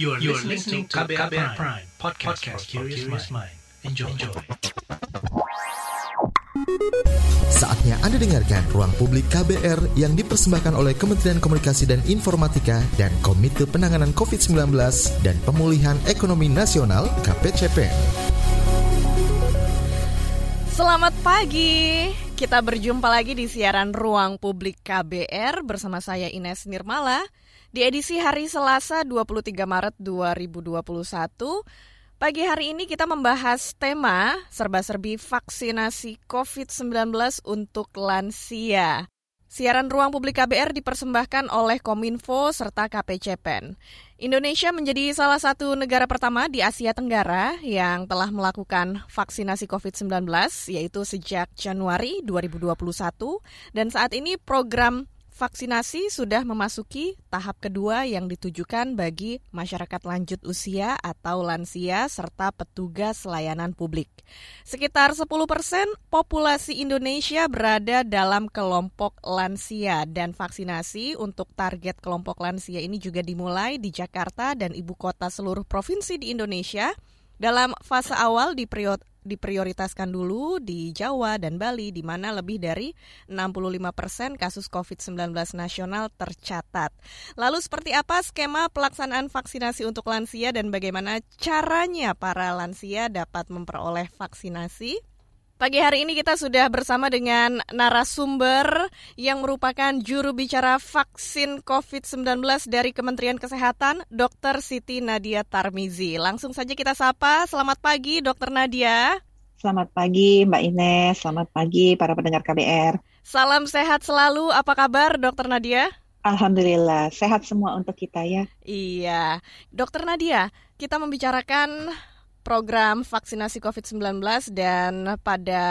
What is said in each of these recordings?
You are, you are listening to KBR, KBR Prime, Prime podcast, podcast for curious mind. Enjoy. Enjoy. Saatnya Anda dengarkan Ruang Publik KBR yang dipersembahkan oleh Kementerian Komunikasi dan Informatika dan Komite Penanganan COVID-19 dan Pemulihan Ekonomi Nasional KPCPN. Selamat pagi. Kita berjumpa lagi di siaran Ruang Publik KBR bersama saya Ines Nirmala di edisi hari Selasa 23 Maret 2021. Pagi hari ini kita membahas tema serba-serbi vaksinasi COVID-19 untuk lansia. Siaran Ruang Publik KBR dipersembahkan oleh Kominfo serta KPCPEN. Indonesia menjadi salah satu negara pertama di Asia Tenggara yang telah melakukan vaksinasi COVID-19, yaitu sejak Januari 2021. Dan saat ini program vaksinasi sudah memasuki tahap kedua yang ditujukan bagi masyarakat lanjut usia atau lansia serta petugas layanan publik. Sekitar 10 persen populasi Indonesia berada dalam kelompok lansia dan vaksinasi untuk target kelompok lansia ini juga dimulai di Jakarta dan ibu kota seluruh provinsi di Indonesia dalam fase awal di periode diprioritaskan dulu di Jawa dan Bali di mana lebih dari 65 persen kasus COVID-19 nasional tercatat. Lalu seperti apa skema pelaksanaan vaksinasi untuk lansia dan bagaimana caranya para lansia dapat memperoleh vaksinasi? Pagi hari ini kita sudah bersama dengan narasumber yang merupakan juru bicara vaksin COVID-19 dari Kementerian Kesehatan, Dr. Siti Nadia Tarmizi. Langsung saja kita sapa. Selamat pagi, Dr. Nadia. Selamat pagi Mbak Ines, selamat pagi para pendengar KBR. Salam sehat selalu, apa kabar Dr. Nadia? Alhamdulillah, sehat semua untuk kita ya. Iya, Dokter Nadia, kita membicarakan program vaksinasi COVID-19 dan pada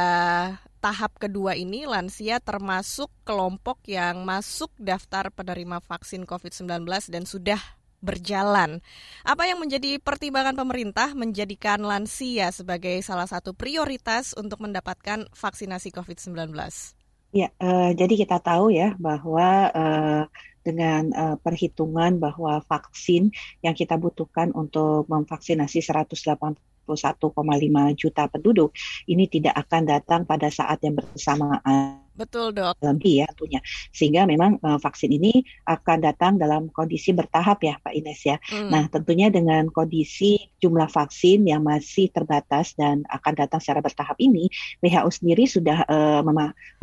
tahap kedua ini lansia termasuk kelompok yang masuk daftar penerima vaksin COVID-19 dan sudah berjalan. Apa yang menjadi pertimbangan pemerintah menjadikan lansia sebagai salah satu prioritas untuk mendapatkan vaksinasi COVID-19? Ya, uh, jadi kita tahu ya bahwa uh, dengan uh, perhitungan bahwa vaksin yang kita butuhkan untuk memvaksinasi 180 1,5 juta penduduk ini tidak akan datang pada saat yang bersamaan. Betul dok. Lebih ya tentunya. Sehingga memang uh, vaksin ini akan datang dalam kondisi bertahap ya Pak Ines ya. Hmm. Nah tentunya dengan kondisi jumlah vaksin yang masih terbatas dan akan datang secara bertahap ini, WHO sendiri sudah uh,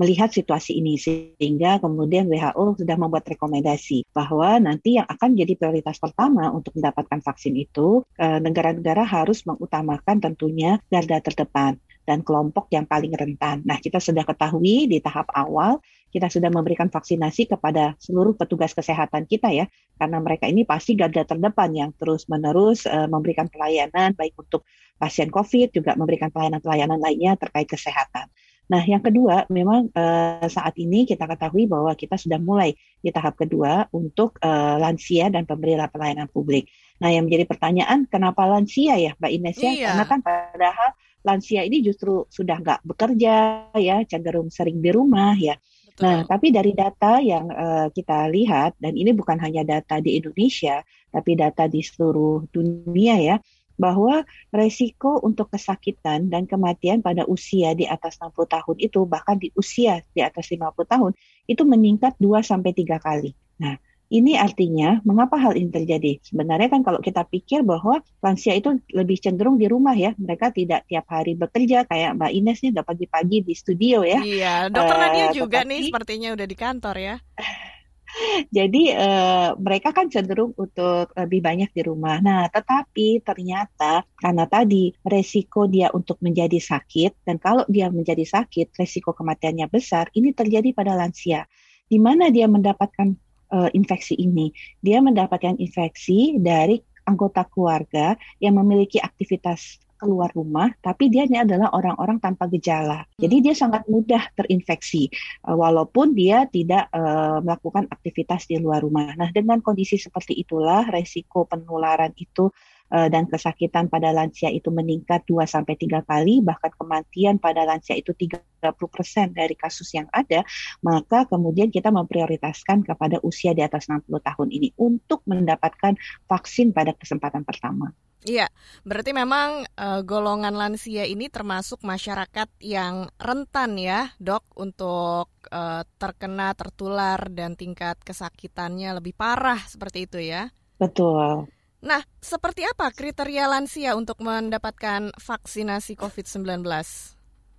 melihat situasi ini sehingga kemudian WHO sudah membuat rekomendasi bahwa nanti yang akan jadi prioritas pertama untuk mendapatkan vaksin itu uh, negara-negara harus mengutamakan tentunya garda terdepan dan kelompok yang paling rentan. Nah, kita sudah ketahui di tahap awal kita sudah memberikan vaksinasi kepada seluruh petugas kesehatan kita ya, karena mereka ini pasti garda terdepan yang terus-menerus uh, memberikan pelayanan baik untuk pasien COVID juga memberikan pelayanan-pelayanan lainnya terkait kesehatan. Nah, yang kedua, memang uh, saat ini kita ketahui bahwa kita sudah mulai di tahap kedua untuk uh, lansia dan pemberi pelayanan publik. Nah, yang menjadi pertanyaan, kenapa lansia ya, Mbak Ines ya? Iya. Karena kan padahal lansia ini justru sudah nggak bekerja ya, cenderung sering di rumah ya. Betul. Nah, tapi dari data yang uh, kita lihat dan ini bukan hanya data di Indonesia, tapi data di seluruh dunia ya, bahwa resiko untuk kesakitan dan kematian pada usia di atas 60 tahun itu bahkan di usia di atas 50 tahun itu meningkat 2 sampai 3 kali. Nah, ini artinya mengapa hal ini terjadi? Sebenarnya kan kalau kita pikir bahwa lansia itu lebih cenderung di rumah ya, mereka tidak tiap hari bekerja kayak Mbak Ines nih udah pagi-pagi di studio ya. Iya, dokter uh, Nadia juga tetapi, nih sepertinya udah di kantor ya. Jadi uh, mereka kan cenderung untuk lebih banyak di rumah. Nah, tetapi ternyata karena tadi resiko dia untuk menjadi sakit dan kalau dia menjadi sakit resiko kematiannya besar, ini terjadi pada lansia. Di mana dia mendapatkan uh, infeksi ini. Dia mendapatkan infeksi dari anggota keluarga yang memiliki aktivitas keluar rumah, tapi dia ini adalah orang-orang tanpa gejala. Jadi dia sangat mudah terinfeksi, uh, walaupun dia tidak uh, melakukan aktivitas di luar rumah. Nah, dengan kondisi seperti itulah resiko penularan itu dan kesakitan pada lansia itu meningkat 2 sampai 3 kali, bahkan kematian pada lansia itu 30% dari kasus yang ada, maka kemudian kita memprioritaskan kepada usia di atas 60 tahun ini untuk mendapatkan vaksin pada kesempatan pertama. Iya, berarti memang uh, golongan lansia ini termasuk masyarakat yang rentan ya, dok, untuk uh, terkena, tertular dan tingkat kesakitannya lebih parah seperti itu ya. Betul. Nah, seperti apa kriteria lansia untuk mendapatkan vaksinasi COVID-19?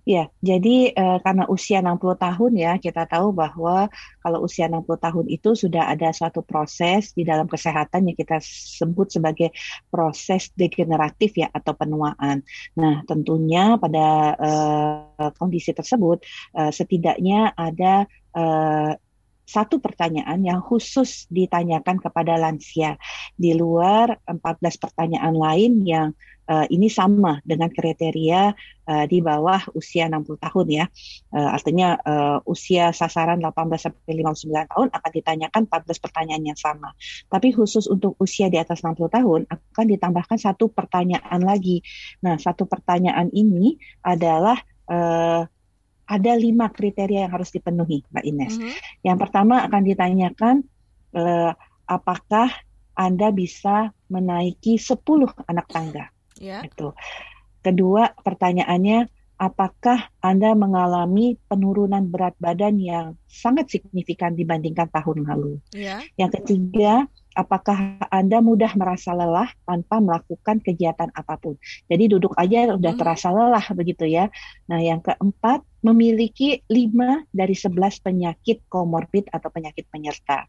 Ya, jadi eh, karena usia 60 tahun ya, kita tahu bahwa kalau usia 60 tahun itu sudah ada suatu proses di dalam kesehatan yang kita sebut sebagai proses degeneratif ya atau penuaan. Nah, tentunya pada eh, kondisi tersebut eh, setidaknya ada satu pertanyaan yang khusus ditanyakan kepada lansia di luar 14 pertanyaan lain yang uh, ini sama dengan kriteria uh, di bawah usia 60 tahun ya. Uh, artinya uh, usia sasaran 18 sampai 59 tahun akan ditanyakan 14 pertanyaan yang sama. Tapi khusus untuk usia di atas 60 tahun akan ditambahkan satu pertanyaan lagi. Nah, satu pertanyaan ini adalah uh, ada lima kriteria yang harus dipenuhi, Mbak Ines. Mm -hmm. Yang pertama akan ditanyakan uh, apakah anda bisa menaiki 10 anak tangga. Yeah. Itu. Kedua, pertanyaannya apakah Anda mengalami penurunan berat badan yang sangat signifikan dibandingkan tahun lalu? Yeah. Yang ketiga, apakah Anda mudah merasa lelah tanpa melakukan kegiatan apa pun? Jadi duduk aja udah hmm. terasa lelah begitu ya. Nah, yang keempat, memiliki 5 dari 11 penyakit komorbid atau penyakit penyerta.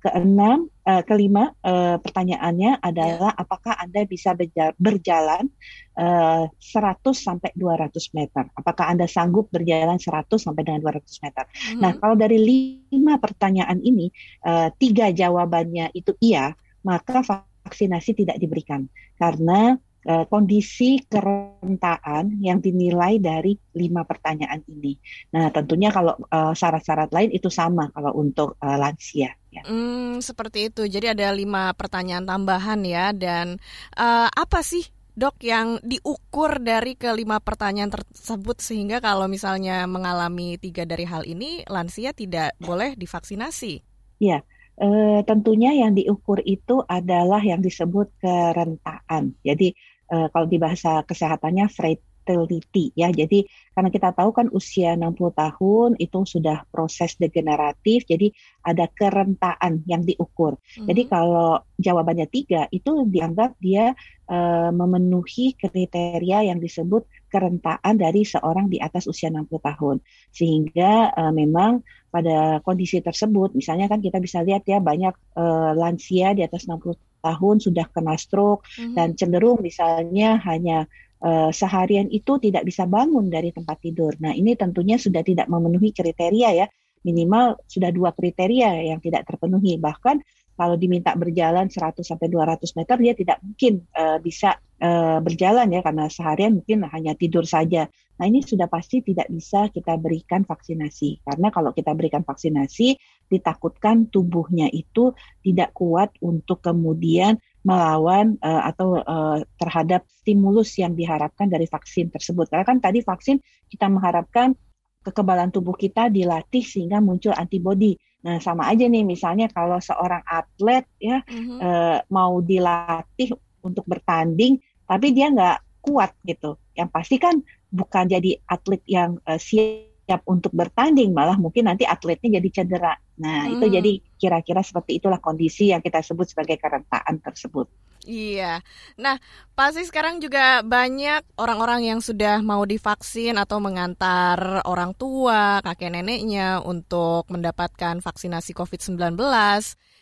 Keenam, uh, kelima uh, pertanyaannya adalah yeah. apakah Anda bisa berjalan uh, 100 sampai 200 meter? Apakah Anda sanggup berjalan 100 sampai dengan 200 meter? Mm -hmm. Nah, kalau dari lima pertanyaan ini uh, tiga jawabannya itu iya, maka vaksinasi tidak diberikan karena uh, kondisi kerentaan yang dinilai dari lima pertanyaan ini. Nah, tentunya kalau syarat syarat-syarat lain itu sama kalau untuk uh, lansia. Ya. Hmm, seperti itu. Jadi ada lima pertanyaan tambahan ya. Dan uh, apa sih dok yang diukur dari kelima pertanyaan tersebut sehingga kalau misalnya mengalami tiga dari hal ini lansia tidak boleh divaksinasi? Ya, e, tentunya yang diukur itu adalah yang disebut kerentaan. Jadi e, kalau di bahasa kesehatannya fratility ya. Jadi karena kita tahu kan usia 60 tahun itu sudah proses degeneratif, jadi ada kerentaan yang diukur. Hmm. Jadi kalau jawabannya tiga itu dianggap dia uh, memenuhi kriteria yang disebut kerentaan dari seorang di atas usia 60 tahun. Sehingga uh, memang pada kondisi tersebut, misalnya kan kita bisa lihat ya banyak uh, lansia di atas 60 tahun sudah kena stroke hmm. dan cenderung misalnya hanya uh, seharian itu tidak bisa bangun dari tempat tidur. Nah, ini tentunya sudah tidak memenuhi kriteria ya. Minimal sudah dua kriteria yang tidak terpenuhi. Bahkan kalau diminta berjalan 100 sampai 200 meter dia tidak mungkin uh, bisa uh, berjalan ya karena seharian mungkin hanya tidur saja. Nah, ini sudah pasti tidak bisa kita berikan vaksinasi. Karena kalau kita berikan vaksinasi ditakutkan tubuhnya itu tidak kuat untuk kemudian melawan uh, atau uh, terhadap stimulus yang diharapkan dari vaksin tersebut. Karena kan tadi vaksin kita mengharapkan kekebalan tubuh kita dilatih sehingga muncul antibodi. Nah, sama aja nih misalnya kalau seorang atlet ya mm-hmm. uh, mau dilatih untuk bertanding tapi dia nggak kuat gitu. Yang pasti kan bukan jadi atlet yang uh, siap siap untuk bertanding malah mungkin nanti atletnya jadi cedera. Nah, hmm. itu jadi kira-kira seperti itulah kondisi yang kita sebut sebagai kerentaan tersebut. Iya. Nah, pasti sekarang juga banyak orang-orang yang sudah mau divaksin atau mengantar orang tua, kakek neneknya untuk mendapatkan vaksinasi COVID-19.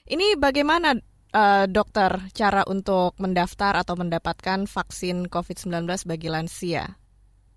Ini bagaimana uh, dokter cara untuk mendaftar atau mendapatkan vaksin COVID-19 bagi lansia?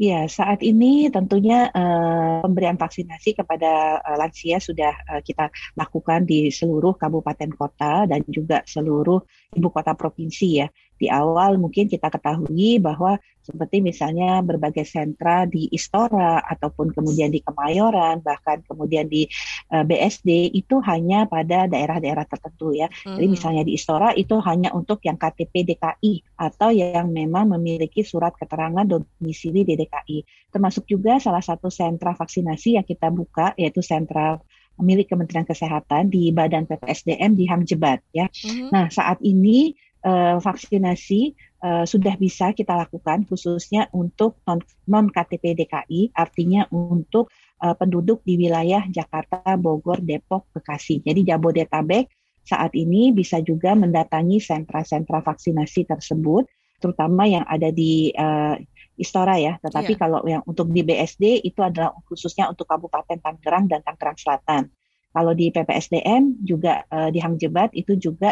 Ya, saat ini tentunya uh, pemberian vaksinasi kepada uh, lansia sudah uh, kita lakukan di seluruh kabupaten kota dan juga seluruh ibu kota provinsi ya. Di awal mungkin kita ketahui bahwa seperti misalnya berbagai sentra di Istora ataupun kemudian di Kemayoran bahkan kemudian di uh, eh, BSD itu hanya pada daerah-daerah tertentu ya. Mm-hmm. Jadi misalnya di Istora itu hanya untuk yang KTP DKI atau yang memang memiliki surat keterangan domisili di DKI. Termasuk juga salah satu sentra vaksinasi yang kita buka yaitu sentra milik Kementerian Kesehatan di Badan PPSDM di Hang Jebat ya. Mm-hmm. Nah, saat ini uh, vaksinasi uh, sudah bisa kita lakukan khususnya untuk non, KTP DKI, artinya untuk uh, penduduk di wilayah Jakarta, Bogor, Depok, Bekasi. Jadi Jabodetabek saat ini bisa juga mendatangi sentra-sentra vaksinasi tersebut, terutama yang ada di uh, Istora ya. Tetapi yeah. kalau yang untuk di BSD itu adalah khususnya untuk Kabupaten Tangerang dan Tangerang Selatan. Kalau di PPSDM juga uh, di Hang Jebat itu juga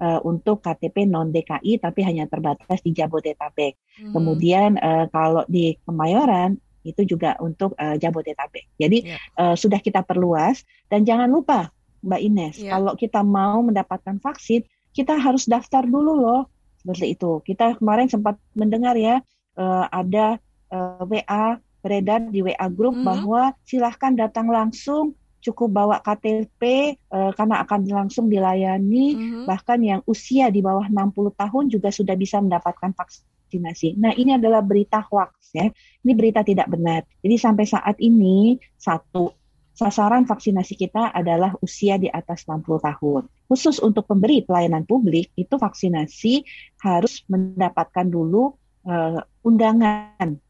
uh, untuk KTP non DKI tapi hanya terbatas di Jabodetabek. Hmm. Kemudian uh, kalau di Kemayoran itu juga untuk uh, Jabodetabek. Jadi yeah. uh, sudah kita perluas dan jangan lupa Mbak Ines, yeah. kalau kita mau mendapatkan vaksin, kita harus daftar dulu loh. Seperti itu. Kita kemarin sempat mendengar ya uh, ada uh, WA beredar di WA grup mm -hmm. bahwa silahkan datang langsung cukup bawa KTP uh, eh, karena akan langsung dilayani mm-hmm. bahkan yang usia di bawah 60 tahun juga sudah bisa mendapatkan vaksinasi. Nah, ini adalah berita hoax ya. Ini berita tidak benar. Jadi sampai saat ini satu sasaran vaksinasi kita adalah usia di atas 60 tahun. Khusus untuk pemberi pelayanan publik itu vaksinasi harus mendapatkan dulu uh, undangan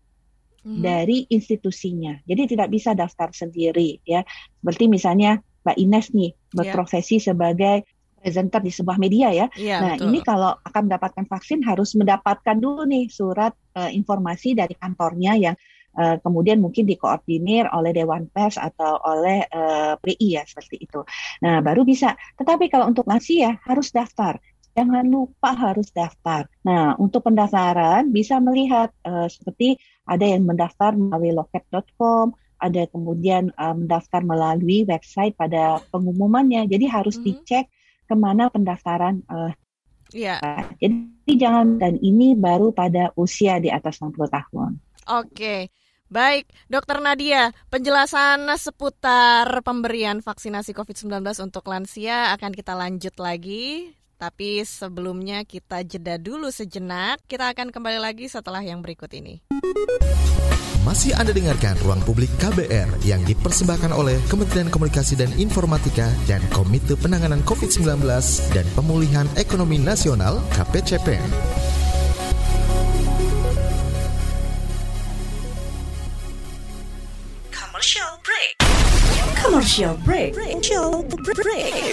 hmm. dari institusinya. Jadi tidak bisa daftar sendiri ya. Seperti misalnya Mbak Ines nih iya. berprofesi yeah. sebagai presenter di sebuah media ya. Yeah, nah, betul. ini kalau akan mendapatkan vaksin harus mendapatkan dulu nih surat uh, informasi dari kantornya yang uh, kemudian mungkin dikoordinir oleh Dewan Pers atau oleh uh, PI ya seperti itu. Nah, baru bisa. Tetapi kalau untuk lansia harus daftar jangan lupa harus daftar. Nah, untuk pendaftaran bisa melihat uh, seperti ada yang mendaftar melalui loket.com, ada kemudian uh, mendaftar melalui website pada pengumumannya. Jadi harus mm -hmm. dicek ke mana pendaftaran. Uh, yeah. uh, jadi jangan dan ini baru pada usia di atas 60 tahun. Oke. Okay. Baik, Dokter Nadia, penjelasan seputar pemberian vaksinasi COVID-19 untuk lansia akan kita lanjut lagi tapi sebelumnya kita jeda dulu sejenak. Kita akan kembali lagi setelah yang berikut ini. Masih Anda dengarkan Ruang Publik KBR yang dipersembahkan oleh Kementerian Komunikasi dan Informatika dan Komite Penanganan COVID-19 dan Pemulihan Ekonomi Nasional KPCPN. Commercial break. Commercial break. Commercial break.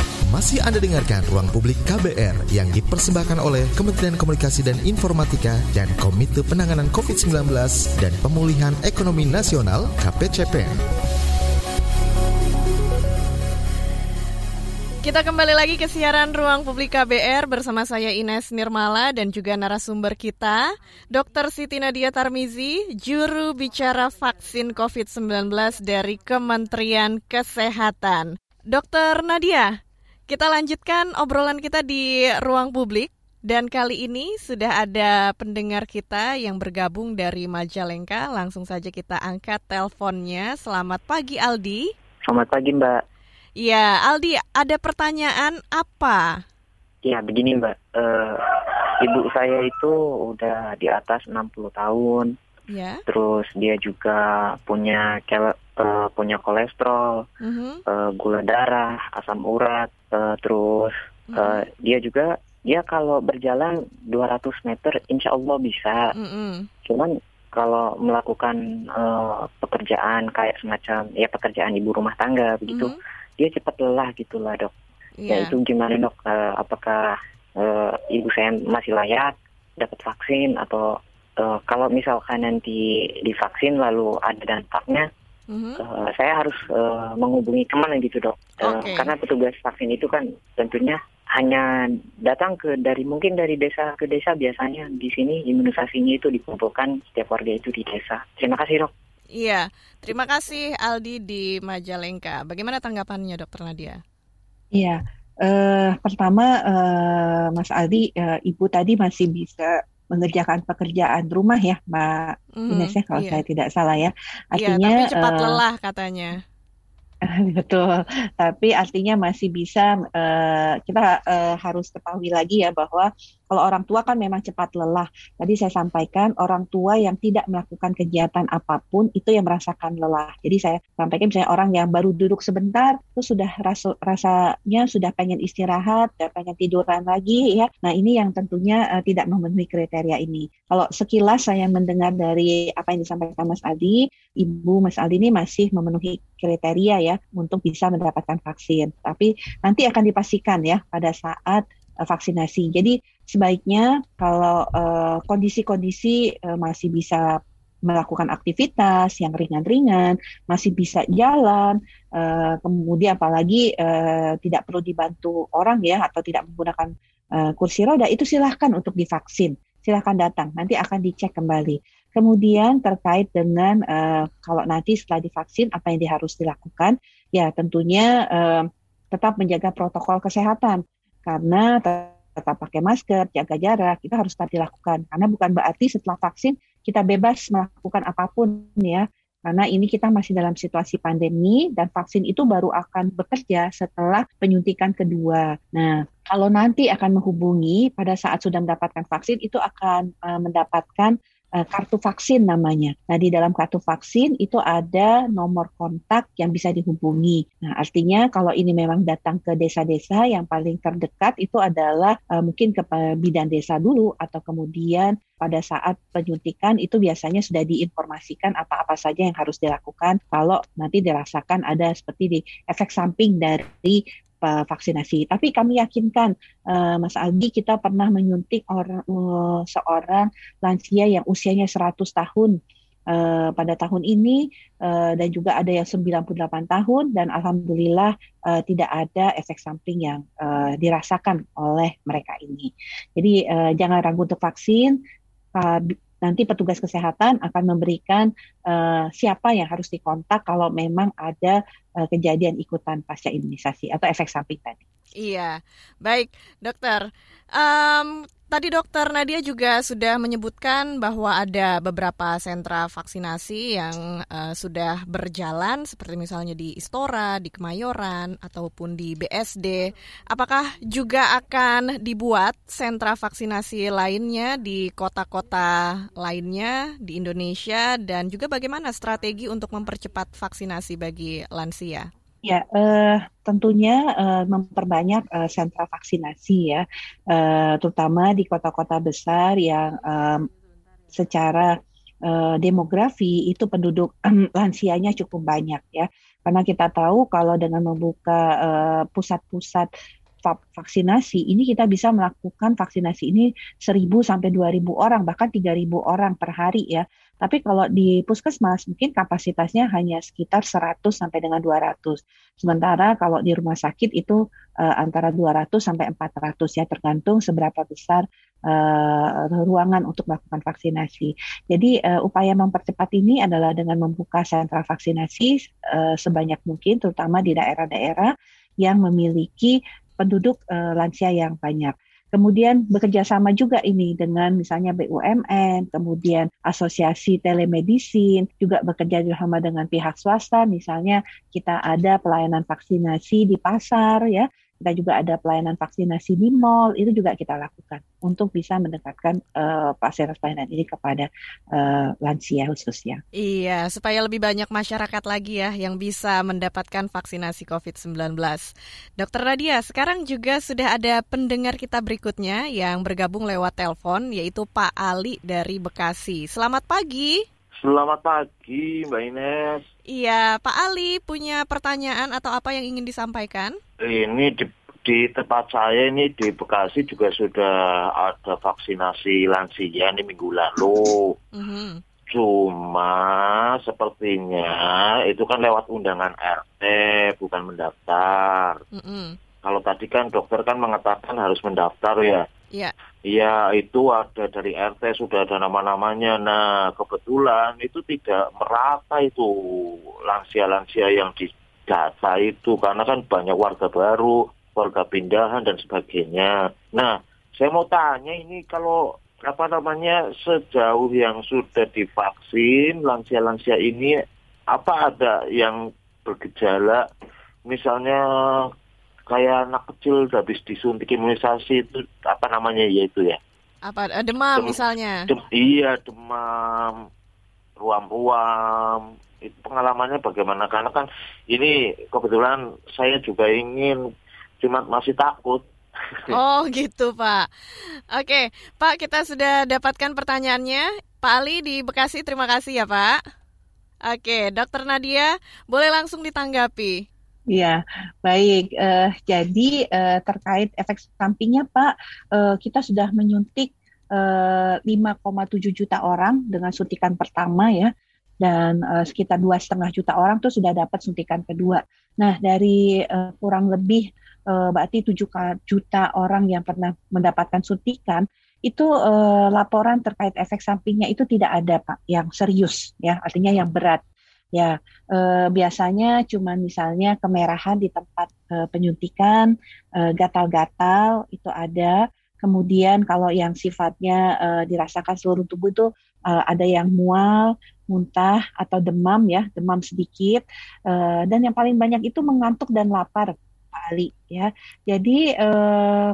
Masih Anda dengarkan Ruang Publik KBR yang dipersembahkan oleh Kementerian Komunikasi dan Informatika dan Komite Penanganan COVID-19 dan Pemulihan Ekonomi Nasional KPCPN. Kita kembali lagi ke siaran Ruang Publik KBR bersama saya Ines Nirmala dan juga narasumber kita, Dr. Siti Nadia Tarmizi, juru bicara vaksin COVID-19 dari Kementerian Kesehatan. Dokter Nadia, kita lanjutkan obrolan kita di ruang publik. Dan kali ini sudah ada pendengar kita yang bergabung dari Majalengka. Langsung saja kita angkat teleponnya. Selamat pagi Aldi. Selamat pagi Mbak. Ya, Aldi, ada pertanyaan apa Ya begini Mbak, uh, ibu saya itu udah di atas 60 tahun. Ya. Terus dia juga punya uh, punya kolesterol, -huh. uh, gula darah, asam urat, uh, terus uh, uh dia juga dia kalau berjalan 200 meter insya Allah bisa. -huh. Cuman kalau melakukan uh, pekerjaan kayak semacam ya pekerjaan ibu rumah tangga begitu, -huh. dia cepat lelah gitulah dok. Yeah. Ya itu gimana dok? Uh, apakah uh, ibu saya masih layak dapat vaksin atau uh, kalau misalkan nanti divaksin lalu ada dampaknya, mm-hmm. uh, saya harus uh, menghubungi ke mana gitu dok? Okay. Uh, karena petugas vaksin itu kan tentunya hanya datang ke dari mungkin dari desa ke desa biasanya di sini imunisasinya itu dikumpulkan setiap warga itu di desa. Terima kasih dok. Iya, terima kasih Aldi di Majalengka. Bagaimana tanggapannya dokter Nadia? Iya, uh, pertama uh, Mas Aldi, uh, Ibu tadi masih bisa mengerjakan pekerjaan rumah ya, Mbak mm, Ines ya, kalau iya. saya tidak salah ya. Artinya iya, tapi cepat uh, lelah katanya. Betul, tapi artinya masih bisa uh, kita uh, harus ketahui lagi ya bahwa kalau orang tua kan memang cepat lelah. Tadi saya sampaikan orang tua yang tidak melakukan kegiatan apa pun itu yang merasakan lelah. Jadi saya sampaikan misalnya orang yang baru duduk sebentar itu sudah rasa, rasanya sudah pengen istirahat, sudah pengen tiduran lagi ya. Nah ini yang tentunya uh, tidak memenuhi kriteria ini. Kalau sekilas saya mendengar dari apa yang disampaikan Mas Adi, Ibu Mas Adi ini masih memenuhi kriteria ya untuk bisa mendapatkan vaksin. Tapi nanti akan dipastikan ya pada saat uh, vaksinasi. Jadi sebaiknya kalau uh, kondisi-kondisi uh, masih bisa melakukan aktivitas yang ringan-ringan, masih bisa jalan, uh, kemudian apalagi uh, tidak perlu dibantu orang ya atau tidak menggunakan uh, kursi roda itu silahkan untuk divaksin, silahkan datang, nanti akan dicek kembali. Kemudian terkait dengan uh, kalau nanti setelah divaksin apa yang harus dilakukan, ya tentunya uh, tetap menjaga protokol kesehatan karena tetap pakai masker, jaga jarak, kita harus tetap dilakukan. Karena bukan berarti setelah vaksin kita bebas melakukan apa pun ya. Karena ini kita masih dalam situasi pandemi dan vaksin itu baru akan bekerja setelah penyuntikan kedua. Nah, kalau nanti akan menghubungi pada saat sudah mendapatkan vaksin itu akan uh, mendapatkan kartu vaksin namanya. Nah, di dalam kartu vaksin itu ada nomor kontak yang bisa dihubungi. Nah, artinya kalau ini memang datang ke desa-desa yang paling terdekat itu adalah uh, mungkin ke bidan desa dulu atau kemudian pada saat penyuntikan itu biasanya sudah diinformasikan apa-apa saja yang harus dilakukan kalau nanti dirasakan ada seperti di efek samping dari vaksinasi. Tapi kami yakinkan uh, Mas Aldi kita pernah menyuntik orang uh, seorang lansia yang usianya 100 tahun uh, pada tahun ini uh, dan juga ada yang 98 tahun dan alhamdulillah uh, tidak ada efek samping yang uh, dirasakan oleh mereka ini. Jadi uh, jangan ragu untuk vaksin. Nanti petugas kesehatan akan memberikan uh, siapa yang harus dikontak kalau memang ada uh, kejadian ikutan pasca imunisasi atau efek samping tadi. Iya, baik dokter. Um, Tadi dokter Nadia juga sudah menyebutkan bahwa ada beberapa sentra vaksinasi yang uh, sudah berjalan seperti misalnya di Istora, di Kemayoran ataupun di BSD. Apakah juga akan dibuat sentra vaksinasi lainnya di kota-kota lainnya di Indonesia dan juga bagaimana strategi untuk mempercepat vaksinasi bagi lansia? Ya, uh, tentunya uh, memperbanyak uh, sentra vaksinasi ya, uh, terutama di kota-kota besar yang um, secara uh, demografi itu penduduk um, lansianya cukup banyak ya. Karena kita tahu kalau dengan membuka pusat-pusat uh, vaksinasi ini kita bisa melakukan vaksinasi ini 1000 sampai 2000 orang bahkan 3000 orang per hari ya. Tapi kalau di puskesmas mungkin kapasitasnya hanya sekitar 100 sampai dengan 200. Sementara kalau di rumah sakit itu uh, antara 200 sampai 400 ya tergantung seberapa besar uh, ruangan untuk melakukan vaksinasi. Jadi uh, upaya mempercepat ini adalah dengan membuka sentra vaksinasi uh, sebanyak mungkin terutama di daerah-daerah yang memiliki penduduk uh, lansia yang banyak. Kemudian bekerja sama juga ini dengan misalnya BUMN, kemudian asosiasi telemedicine, juga bekerja sama dengan pihak swasta, misalnya kita ada pelayanan vaksinasi di pasar ya, kita juga ada pelayanan vaksinasi di mall, itu juga kita lakukan untuk bisa mendekatkan uh, fasilitas pelayanan ini kepada uh, lansia khususnya. Iya, supaya lebih banyak masyarakat lagi ya yang bisa mendapatkan vaksinasi COVID-19. Dokter Nadia, sekarang juga sudah ada pendengar kita berikutnya yang bergabung lewat telepon, yaitu Pak Ali dari Bekasi. Selamat pagi. Selamat pagi, Mbak Ines. Iya, Pak Ali punya pertanyaan atau apa yang ingin disampaikan? Ini di di tempat saya ini di Bekasi juga sudah ada vaksinasi lansia ini minggu lalu. Mm-hmm. Cuma sepertinya itu kan lewat undangan RT bukan mendaftar. Mm-hmm. Kalau tadi kan dokter kan mengatakan harus mendaftar ya. Iya. Iya itu ada dari RT sudah ada nama-namanya. Nah kebetulan itu tidak merata itu lansia-lansia yang di data itu karena kan banyak warga baru warga pindahan dan sebagainya. Nah, saya mau tanya ini kalau apa namanya sejauh yang sudah divaksin lansia-lansia ini apa ada yang bergejala misalnya kayak anak kecil habis disuntik imunisasi itu apa namanya ya itu ya apa eh, demam Dem, misalnya dem, iya demam ruam-ruam itu pengalamannya bagaimana karena kan ini kebetulan saya juga ingin cuma masih takut. Oh gitu Pak. Oke Pak kita sudah dapatkan pertanyaannya. Pak Ali di Bekasi terima kasih ya Pak. Oke Dokter Nadia boleh langsung ditanggapi. Ya, baik. Uh, jadi uh, terkait efek sampingnya, Pak, uh, kita sudah menyuntik uh, 5,7 juta orang dengan suntikan pertama ya, dan uh, sekitar dua setengah juta orang tuh sudah dapat suntikan kedua. Nah, dari uh, kurang lebih uh, berarti 7 juta orang yang pernah mendapatkan suntikan itu uh, laporan terkait efek sampingnya itu tidak ada Pak yang serius ya artinya yang berat ya uh, biasanya cuma misalnya kemerahan di tempat uh, penyuntikan gatal-gatal itu ada. Kemudian kalau yang sifatnya uh, dirasakan seluruh tubuh itu uh, ada yang mual muntah atau demam ya demam sedikit. Uh, dan yang paling banyak itu mengantuk dan lapar Ali ya. Jadi uh,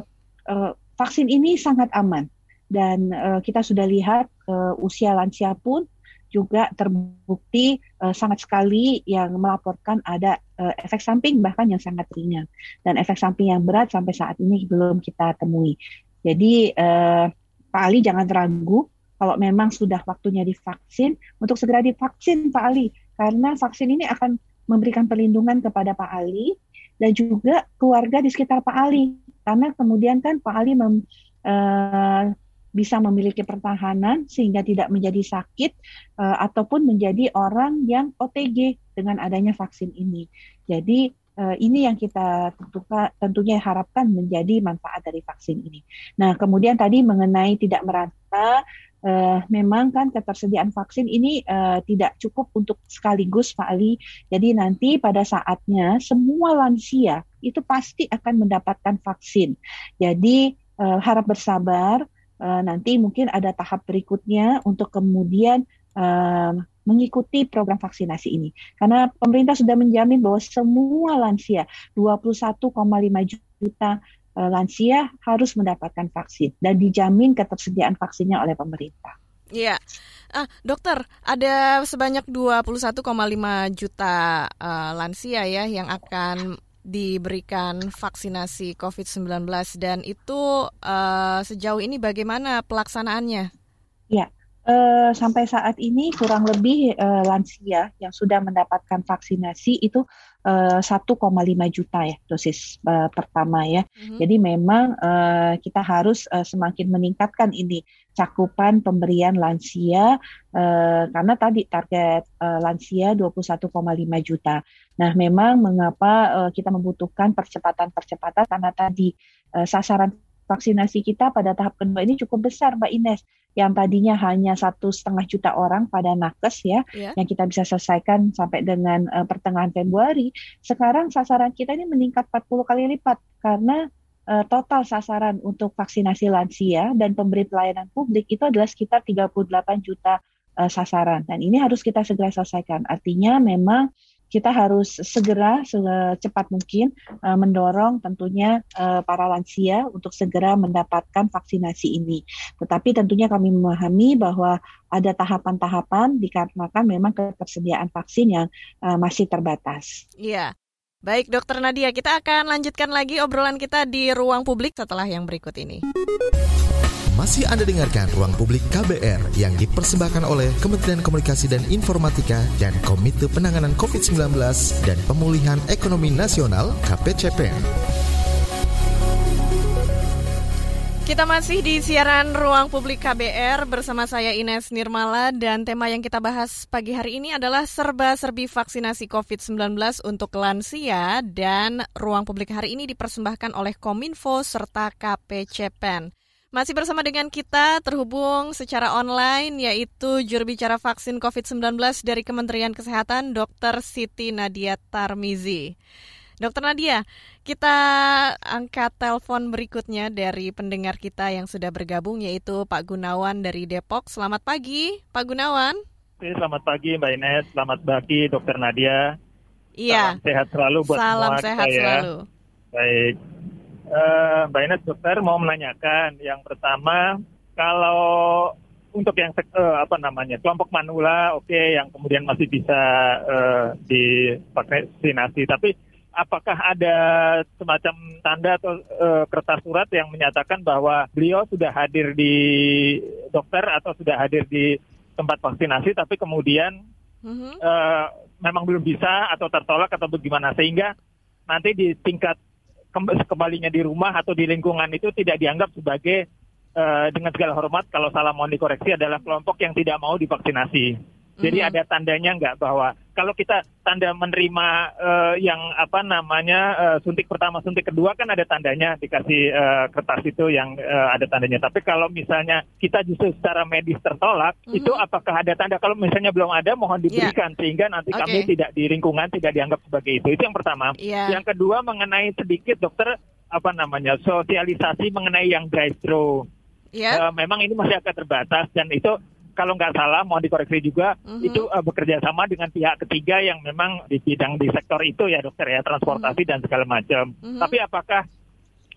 uh, vaksin ini sangat aman. Dan uh, kita sudah lihat uh, usia lansia pun juga terbukti uh, sangat sekali yang melaporkan ada uh, efek samping bahkan yang sangat ringan. Dan efek samping yang berat sampai saat ini belum kita temui. Jadi uh, Pak Ali jangan ragu kalau memang sudah waktunya divaksin. Untuk segera divaksin Pak Ali karena vaksin ini akan memberikan perlindungan kepada Pak Ali dan juga keluarga di sekitar Pak Ali. Karena kemudian kan Pak Ali mem, uh, bisa memiliki pertahanan sehingga tidak menjadi sakit uh, ataupun menjadi orang yang OTG dengan adanya vaksin ini. Jadi uh, ini yang kita tentuka, tentunya harapkan menjadi manfaat dari vaksin ini. Nah, kemudian tadi mengenai tidak merata uh, memang kan ketersediaan vaksin ini uh, tidak cukup untuk sekaligus Pak Ali. Jadi nanti pada saatnya semua lansia itu pasti akan mendapatkan vaksin. Jadi uh, harap bersabar. Uh, nanti mungkin ada tahap berikutnya untuk kemudian uh, mengikuti program vaksinasi ini. Karena pemerintah sudah menjamin bahwa semua lansia 21,5 juta Eh, lansia harus mendapatkan vaksin dan dijamin ketersediaan vaksinnya oleh pemerintah. Iya. Ah, dokter, ada sebanyak 21,5 juta uh, lansia ya yang akan diberikan vaksinasi COVID-19 dan itu uh, sejauh ini bagaimana pelaksanaannya? Ya, uh, sampai saat ini kurang lebih uh, lansia yang sudah mendapatkan vaksinasi itu uh, 1,5 juta ya dosis uh, pertama ya. Mm-hmm. Jadi memang uh, kita harus uh, semakin meningkatkan ini cakupan pemberian lansia uh, karena tadi target uh, lansia 21,5 juta. Nah, memang mengapa uh, kita membutuhkan percepatan-percepatan karena tadi uh, sasaran vaksinasi kita pada tahap kedua ini cukup besar, Mbak Ines. Yang tadinya hanya satu setengah juta orang pada nakes ya, yeah. yang kita bisa selesaikan sampai dengan uh, pertengahan Februari. Sekarang sasaran kita ini meningkat 40 kali lipat karena uh, total sasaran untuk vaksinasi lansia dan pemberi pelayanan publik itu adalah sekitar 38 juta uh, sasaran. Dan ini harus kita segera selesaikan. Artinya memang kita harus segera secepat mungkin uh, mendorong tentunya uh, para lansia untuk segera mendapatkan vaksinasi ini. Tetapi tentunya kami memahami bahwa ada tahapan-tahapan dikarenakan memang ketersediaan vaksin yang uh, masih terbatas. Iya. Baik, Dokter Nadia, kita akan lanjutkan lagi obrolan kita di ruang publik setelah yang berikut ini. Masih Anda dengarkan Ruang Publik KBR yang dipersembahkan oleh Kementerian Komunikasi dan Informatika dan Komite Penanganan COVID-19 dan Pemulihan Ekonomi Nasional KPCPN. Kita masih di siaran Ruang Publik KBR bersama saya Ines Nirmala dan tema yang kita bahas pagi hari ini adalah serba-serbi vaksinasi COVID-19 untuk lansia dan Ruang Publik hari ini dipersembahkan oleh Kominfo serta KPCPEN. Masih bersama dengan kita terhubung secara online yaitu juru bicara vaksin COVID-19 dari Kementerian Kesehatan Dr. Siti Nadia Tarmizi. Dr. Nadia, kita angkat telepon berikutnya dari pendengar kita yang sudah bergabung yaitu Pak Gunawan dari Depok. Selamat pagi, Pak Gunawan. Selamat pagi Mbak Ines, selamat pagi Dr. Nadia. Iya. Salam sehat selalu buat Salam semua sehat kita ya. selalu. Baik. Uh, Mbak Ines dokter mau menanyakan yang pertama kalau untuk yang uh, apa namanya kelompok manula oke okay, yang kemudian masih bisa uh, divaksinasi tapi apakah ada semacam tanda atau uh, kertas surat yang menyatakan bahwa beliau sudah hadir di dokter atau sudah hadir di tempat vaksinasi tapi kemudian mm-hmm. uh, memang belum bisa atau tertolak atau bagaimana sehingga nanti di tingkat kembalinya di rumah atau di lingkungan itu tidak dianggap sebagai uh, dengan segala hormat kalau salah mohon dikoreksi adalah kelompok yang tidak mau divaksinasi. Jadi mm-hmm. ada tandanya nggak bahwa kalau kita tanda menerima uh, yang apa namanya uh, suntik pertama, suntik kedua kan ada tandanya dikasih uh, kertas itu yang uh, ada tandanya. Tapi kalau misalnya kita justru secara medis tertolak, mm-hmm. itu apakah ada tanda? Kalau misalnya belum ada, mohon iya. diberikan yeah. sehingga nanti okay. kami tidak di lingkungan tidak dianggap sebagai itu. Itu yang pertama. Yeah. Yang kedua mengenai sedikit dokter apa namanya sosialisasi mengenai yang drive-thru. Yeah. Uh, memang ini masih agak terbatas dan itu kalau nggak salah mohon dikoreksi juga mm-hmm. itu uh, bekerja sama dengan pihak ketiga yang memang di bidang di sektor itu ya dokter ya transportasi mm-hmm. dan segala macam. Mm-hmm. Tapi apakah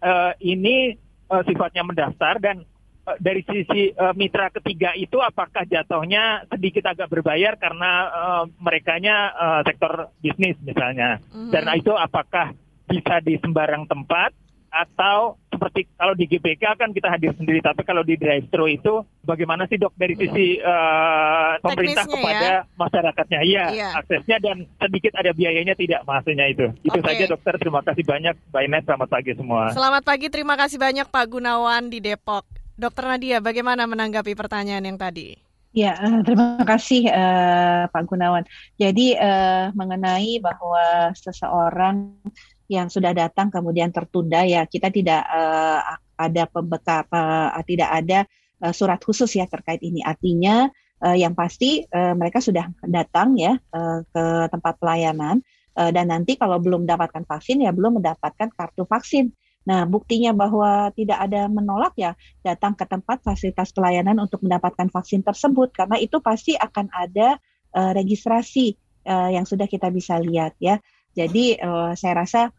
uh, ini uh, sifatnya mendaftar dan uh, dari sisi uh, mitra ketiga itu apakah jatuhnya sedikit agak berbayar karena uh, merekanya uh, sektor bisnis misalnya. Mm-hmm. Dan itu apakah bisa di sembarang tempat atau seperti kalau di GBK kan kita hadir sendiri, tapi kalau di drive thru itu bagaimana sih dok dari sisi uh, pemerintah kepada ya? masyarakatnya? Iya, iya, aksesnya dan sedikit ada biayanya tidak maksudnya itu. Itu okay. saja dokter. Terima kasih banyak, Mbak Ines. Selamat pagi semua. Selamat pagi, terima kasih banyak Pak Gunawan di Depok. Dokter Nadia, bagaimana menanggapi pertanyaan yang tadi? Ya, terima kasih uh, Pak Gunawan. Jadi uh, mengenai bahwa seseorang yang sudah datang kemudian tertunda ya kita tidak uh, ada pembekap uh, tidak ada uh, surat khusus ya terkait ini artinya uh, yang pasti uh, mereka sudah datang ya uh, ke tempat pelayanan uh, dan nanti kalau belum mendapatkan vaksin ya belum mendapatkan kartu vaksin Nah, buktinya bahwa tidak ada menolak ya datang ke tempat fasilitas pelayanan untuk mendapatkan vaksin tersebut karena itu pasti akan ada uh, registrasi uh, yang sudah kita bisa lihat ya. Jadi uh, saya rasa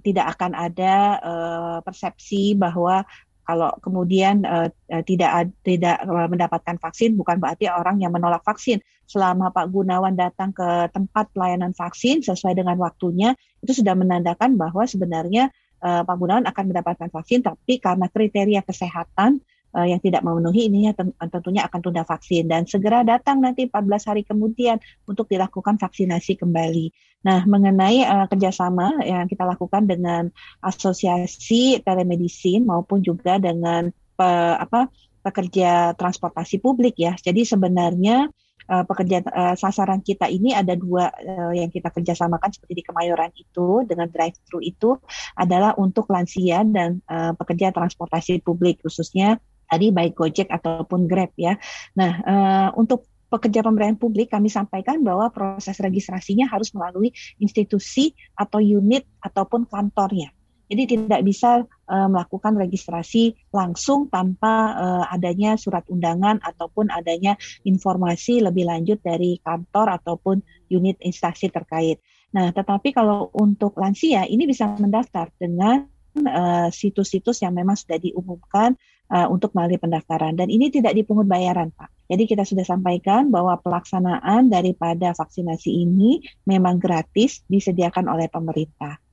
tidak akan ada uh, persepsi bahwa kalau kemudian uh, tidak tidak mendapatkan vaksin bukan berarti orang yang menolak vaksin. Selama Pak Gunawan datang ke tempat pelayanan vaksin sesuai dengan waktunya itu sudah menandakan bahwa sebenarnya uh, Pak Gunawan akan mendapatkan vaksin tapi karena kriteria kesehatan uh, yang tidak memenuhi ini ya tentunya akan tunda vaksin dan segera datang nanti 14 hari kemudian untuk dilakukan vaksinasi kembali. Nah, mengenai uh, kerjasama yang kita lakukan dengan asosiasi telemedicine maupun juga dengan pe, apa pekerja transportasi publik ya. Jadi sebenarnya uh, pekerja uh, sasaran kita ini ada dua uh, yang kita kerjasamakan seperti di Kemayoran itu dengan drive thru itu adalah untuk lansia dan uh, pekerja transportasi publik khususnya tadi baik Gojek ataupun Grab ya. Nah, uh, untuk pekerja pemberdayaan publik kami sampaikan bahwa proses registrasinya harus melalui institusi atau unit ataupun kantornya. Jadi tidak bisa uh, melakukan registrasi langsung tanpa uh, adanya surat undangan ataupun adanya informasi lebih lanjut dari kantor ataupun unit instansi terkait. Nah, tetapi kalau untuk lansia ini bisa mendaftar dengan uh, situs-situs yang memang sudah diumumkan uh, untuk melalui pendaftaran dan ini tidak dipungut bayaran, Pak. Jadi kita sudah sampaikan bahwa pelaksanaan daripada vaksinasi ini memang gratis disediakan oleh pemerintah.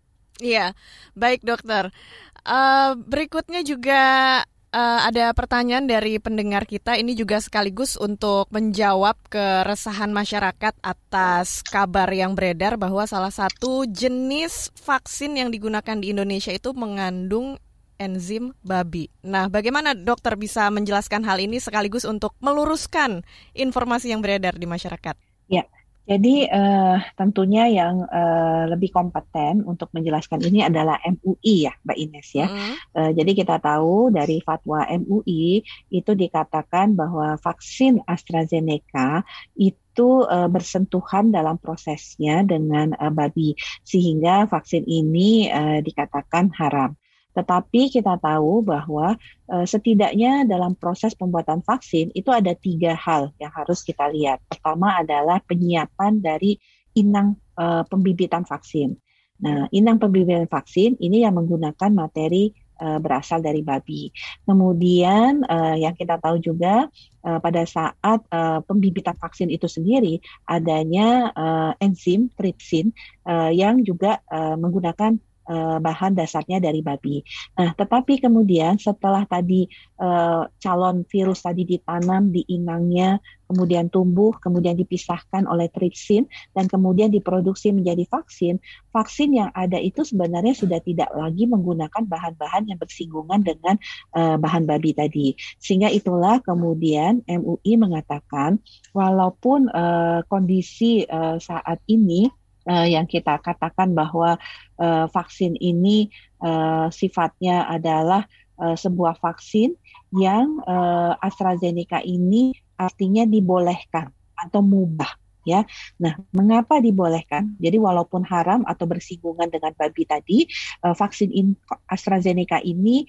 Iya, baik dokter. Uh, berikutnya juga uh, ada pertanyaan dari pendengar kita. Ini juga sekaligus untuk menjawab keresahan masyarakat atas kabar yang beredar bahwa salah satu jenis vaksin yang digunakan di Indonesia itu mengandung enzim babi. Nah, bagaimana dokter bisa menjelaskan hal ini sekaligus untuk meluruskan informasi yang beredar di masyarakat? Ya, jadi uh, tentunya yang uh, lebih kompeten untuk menjelaskan ini adalah MUI ya, Mbak Ines ya. Mm. Uh, jadi kita tahu dari fatwa MUI itu dikatakan bahwa vaksin AstraZeneca itu uh, bersentuhan dalam prosesnya dengan uh, babi sehingga vaksin ini uh, dikatakan haram. Tetapi kita tahu bahwa e, setidaknya dalam proses pembuatan vaksin itu ada tiga hal yang harus kita lihat. Pertama adalah penyiapan dari inang e, pembibitan vaksin. Nah, inang pembibitan vaksin ini yang menggunakan materi e, berasal dari babi. Kemudian e, yang kita tahu juga e, pada saat e, pembibitan vaksin itu sendiri adanya e, enzim tripsin e, yang juga e, menggunakan uh, bahan dasarnya dari babi. Nah, tetapi kemudian setelah tadi uh, calon virus tadi ditanam di inangnya, kemudian tumbuh, kemudian dipisahkan oleh tripsin dan kemudian diproduksi menjadi vaksin, vaksin yang ada itu sebenarnya sudah tidak lagi menggunakan bahan-bahan yang bersinggungan dengan uh, bahan babi tadi. Sehingga itulah kemudian MUI mengatakan walaupun uh, kondisi uh, saat ini uh, yang kita katakan bahwa uh, vaksin ini uh, sifatnya adalah uh, sebuah vaksin yang uh, AstraZeneca ini artinya dibolehkan atau mubah ya. Nah, mengapa dibolehkan? Jadi walaupun haram atau bersinggungan dengan babi tadi, vaksin in, AstraZeneca ini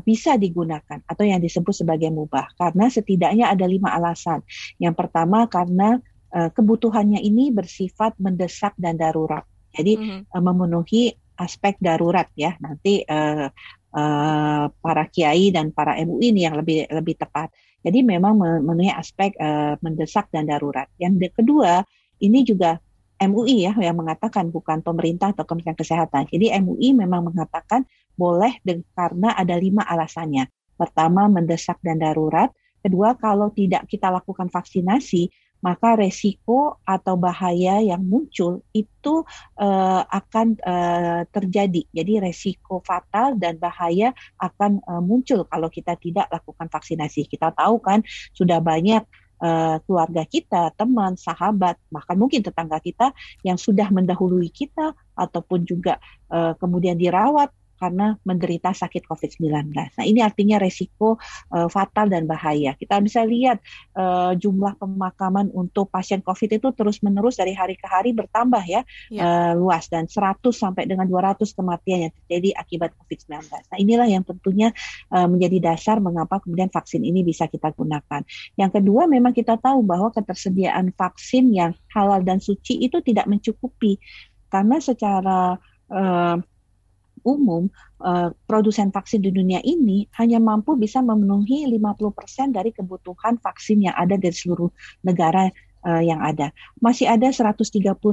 bisa digunakan atau yang disebut sebagai mubah karena setidaknya ada lima alasan. Yang pertama karena uh, kebutuhannya ini bersifat mendesak dan darurat. Jadi mm -hmm. uh, memenuhi aspek darurat ya. Nanti uh, uh, para kiai dan para MUI ini yang lebih lebih tepat. Jadi memang memenuhi aspek uh, mendesak dan darurat. Yang kedua, ini juga MUI ya yang mengatakan bukan pemerintah atau Kementerian Kesehatan. Jadi MUI memang mengatakan boleh karena ada lima alasannya. Pertama mendesak dan darurat. Kedua kalau tidak kita lakukan vaksinasi maka resiko atau bahaya yang muncul itu uh, akan uh, terjadi. Jadi resiko fatal dan bahaya akan uh, muncul kalau kita tidak lakukan vaksinasi. Kita tahu kan sudah banyak keluarga kita, teman, sahabat, bahkan mungkin tetangga kita yang sudah mendahului kita ataupun juga kemudian dirawat karena menderita sakit COVID-19. Nah, ini artinya resiko uh, fatal dan bahaya. Kita bisa lihat uh, jumlah pemakaman untuk pasien COVID itu terus-menerus dari hari ke hari bertambah ya, ya. Uh, luas dan 100 sampai dengan 200 kematian yang terjadi akibat COVID-19. Nah, inilah yang tentunya uh, menjadi dasar mengapa kemudian vaksin ini bisa kita gunakan. Yang kedua memang kita tahu bahwa ketersediaan vaksin yang halal dan suci itu tidak mencukupi karena secara uh, umum uh, produsen vaksin di dunia ini hanya mampu bisa memenuhi 50% dari kebutuhan vaksin yang ada dari seluruh negara uh, yang ada. Masih ada 130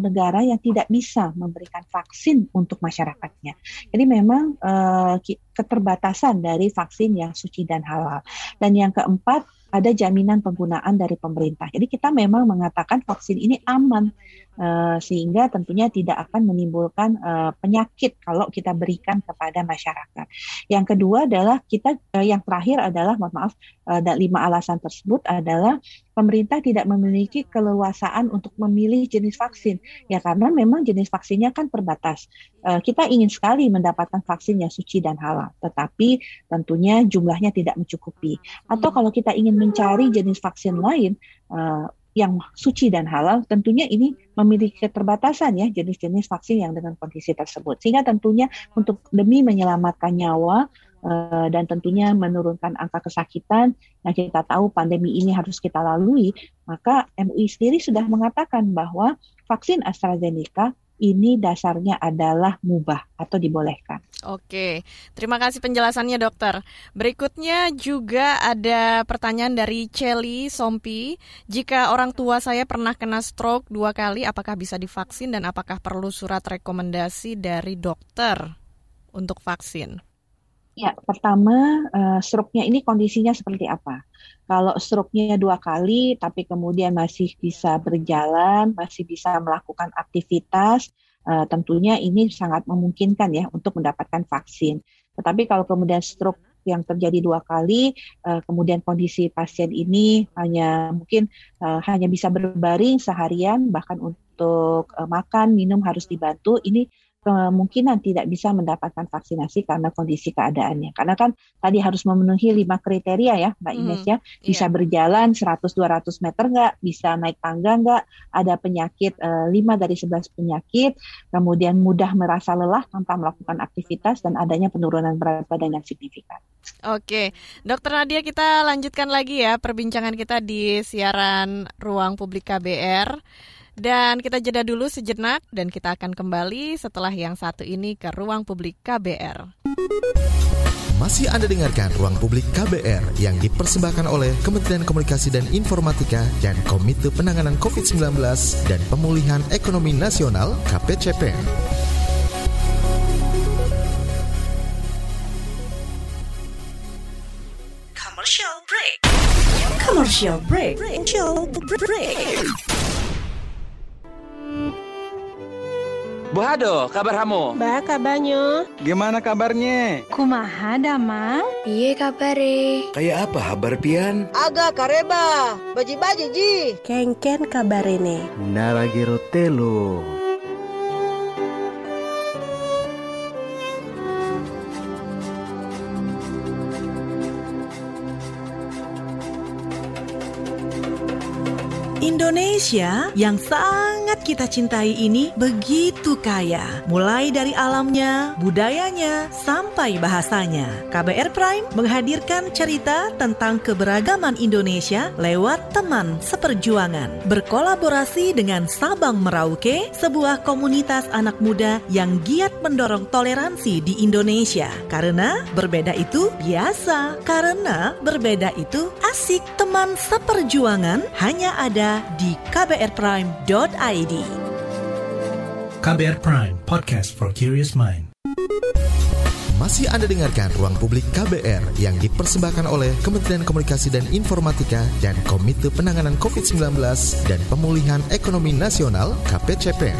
negara yang tidak bisa memberikan vaksin untuk masyarakatnya. Jadi memang uh, keterbatasan dari vaksin yang suci dan halal. Dan yang keempat ada jaminan penggunaan dari pemerintah. Jadi kita memang mengatakan vaksin ini aman uh, sehingga tentunya tidak akan menimbulkan uh, penyakit kalau kita berikan kepada masyarakat. Yang kedua adalah kita uh, yang terakhir adalah mohon maaf uh, lima alasan tersebut adalah pemerintah tidak memiliki keleluasaan untuk memilih jenis vaksin ya karena memang jenis vaksinnya kan terbatas. Kita ingin sekali mendapatkan vaksin yang suci dan halal, tetapi tentunya jumlahnya tidak mencukupi. Atau kalau kita ingin mencari jenis vaksin lain uh, yang suci dan halal, tentunya ini memiliki keterbatasan ya jenis-jenis vaksin yang dengan kondisi tersebut. Sehingga tentunya untuk demi menyelamatkan nyawa uh, dan tentunya menurunkan angka kesakitan yang kita tahu pandemi ini harus kita lalui, maka MUI sendiri sudah mengatakan bahwa vaksin AstraZeneca ini dasarnya adalah mubah atau dibolehkan. Oke, terima kasih penjelasannya dokter. Berikutnya juga ada pertanyaan dari Celi Sompi. Jika orang tua saya pernah kena stroke dua kali, apakah bisa divaksin dan apakah perlu surat rekomendasi dari dokter untuk vaksin? Ya, pertama uh, stroke-nya ini kondisinya seperti apa? Kalau stroke-nya dua kali, tapi kemudian masih bisa berjalan, masih bisa melakukan aktivitas, uh, tentunya ini sangat memungkinkan ya untuk mendapatkan vaksin. Tetapi kalau kemudian stroke yang terjadi dua kali, uh, kemudian kondisi pasien ini hanya mungkin uh, hanya bisa berbaring seharian, bahkan untuk uh, makan, minum harus dibantu. Ini kemungkinan tidak bisa mendapatkan vaksinasi karena kondisi keadaannya. Karena kan tadi harus memenuhi lima kriteria ya Mbak hmm, Ines ya. Bisa iya. berjalan 100-200 meter nggak, bisa naik tangga nggak, ada penyakit eh, 5 dari 11 penyakit, kemudian mudah merasa lelah tanpa melakukan aktivitas dan adanya penurunan berat badan yang signifikan. Oke, Dokter Nadia kita lanjutkan lagi ya perbincangan kita di siaran Ruang Publik KBR. Dan kita jeda dulu sejenak dan kita akan kembali setelah yang satu ini ke ruang publik KBR. Masih Anda dengarkan Ruang Publik KBR yang dipersembahkan oleh Kementerian Komunikasi dan Informatika dan Komite Penanganan COVID-19 dan Pemulihan Ekonomi Nasional KPCP. Commercial break. Commercial break. Commercial break. Bu Hado, kabar kamu? Ba, kabarnya. Gimana kabarnya? Kumaha damang? Iya kabare. Kayak apa kabar pian? Aga kareba, baji-baji ji. Kengken kabarene. Naragiro telo. Indonesia yang sangat kita cintai ini begitu kaya, mulai dari alamnya, budayanya, sampai bahasanya. KBR Prime menghadirkan cerita tentang keberagaman Indonesia lewat teman seperjuangan. Berkolaborasi dengan Sabang Merauke, sebuah komunitas anak muda yang giat mendorong toleransi di Indonesia. Karena berbeda itu biasa, karena berbeda itu asik. Teman seperjuangan hanya ada di kbrprime.id. KBR Prime, podcast for curious mind. Masih Anda dengarkan Ruang Publik KBR yang dipersembahkan oleh Kementerian Komunikasi dan Informatika dan Komite Penanganan COVID-19 dan Pemulihan Ekonomi Nasional KPCP.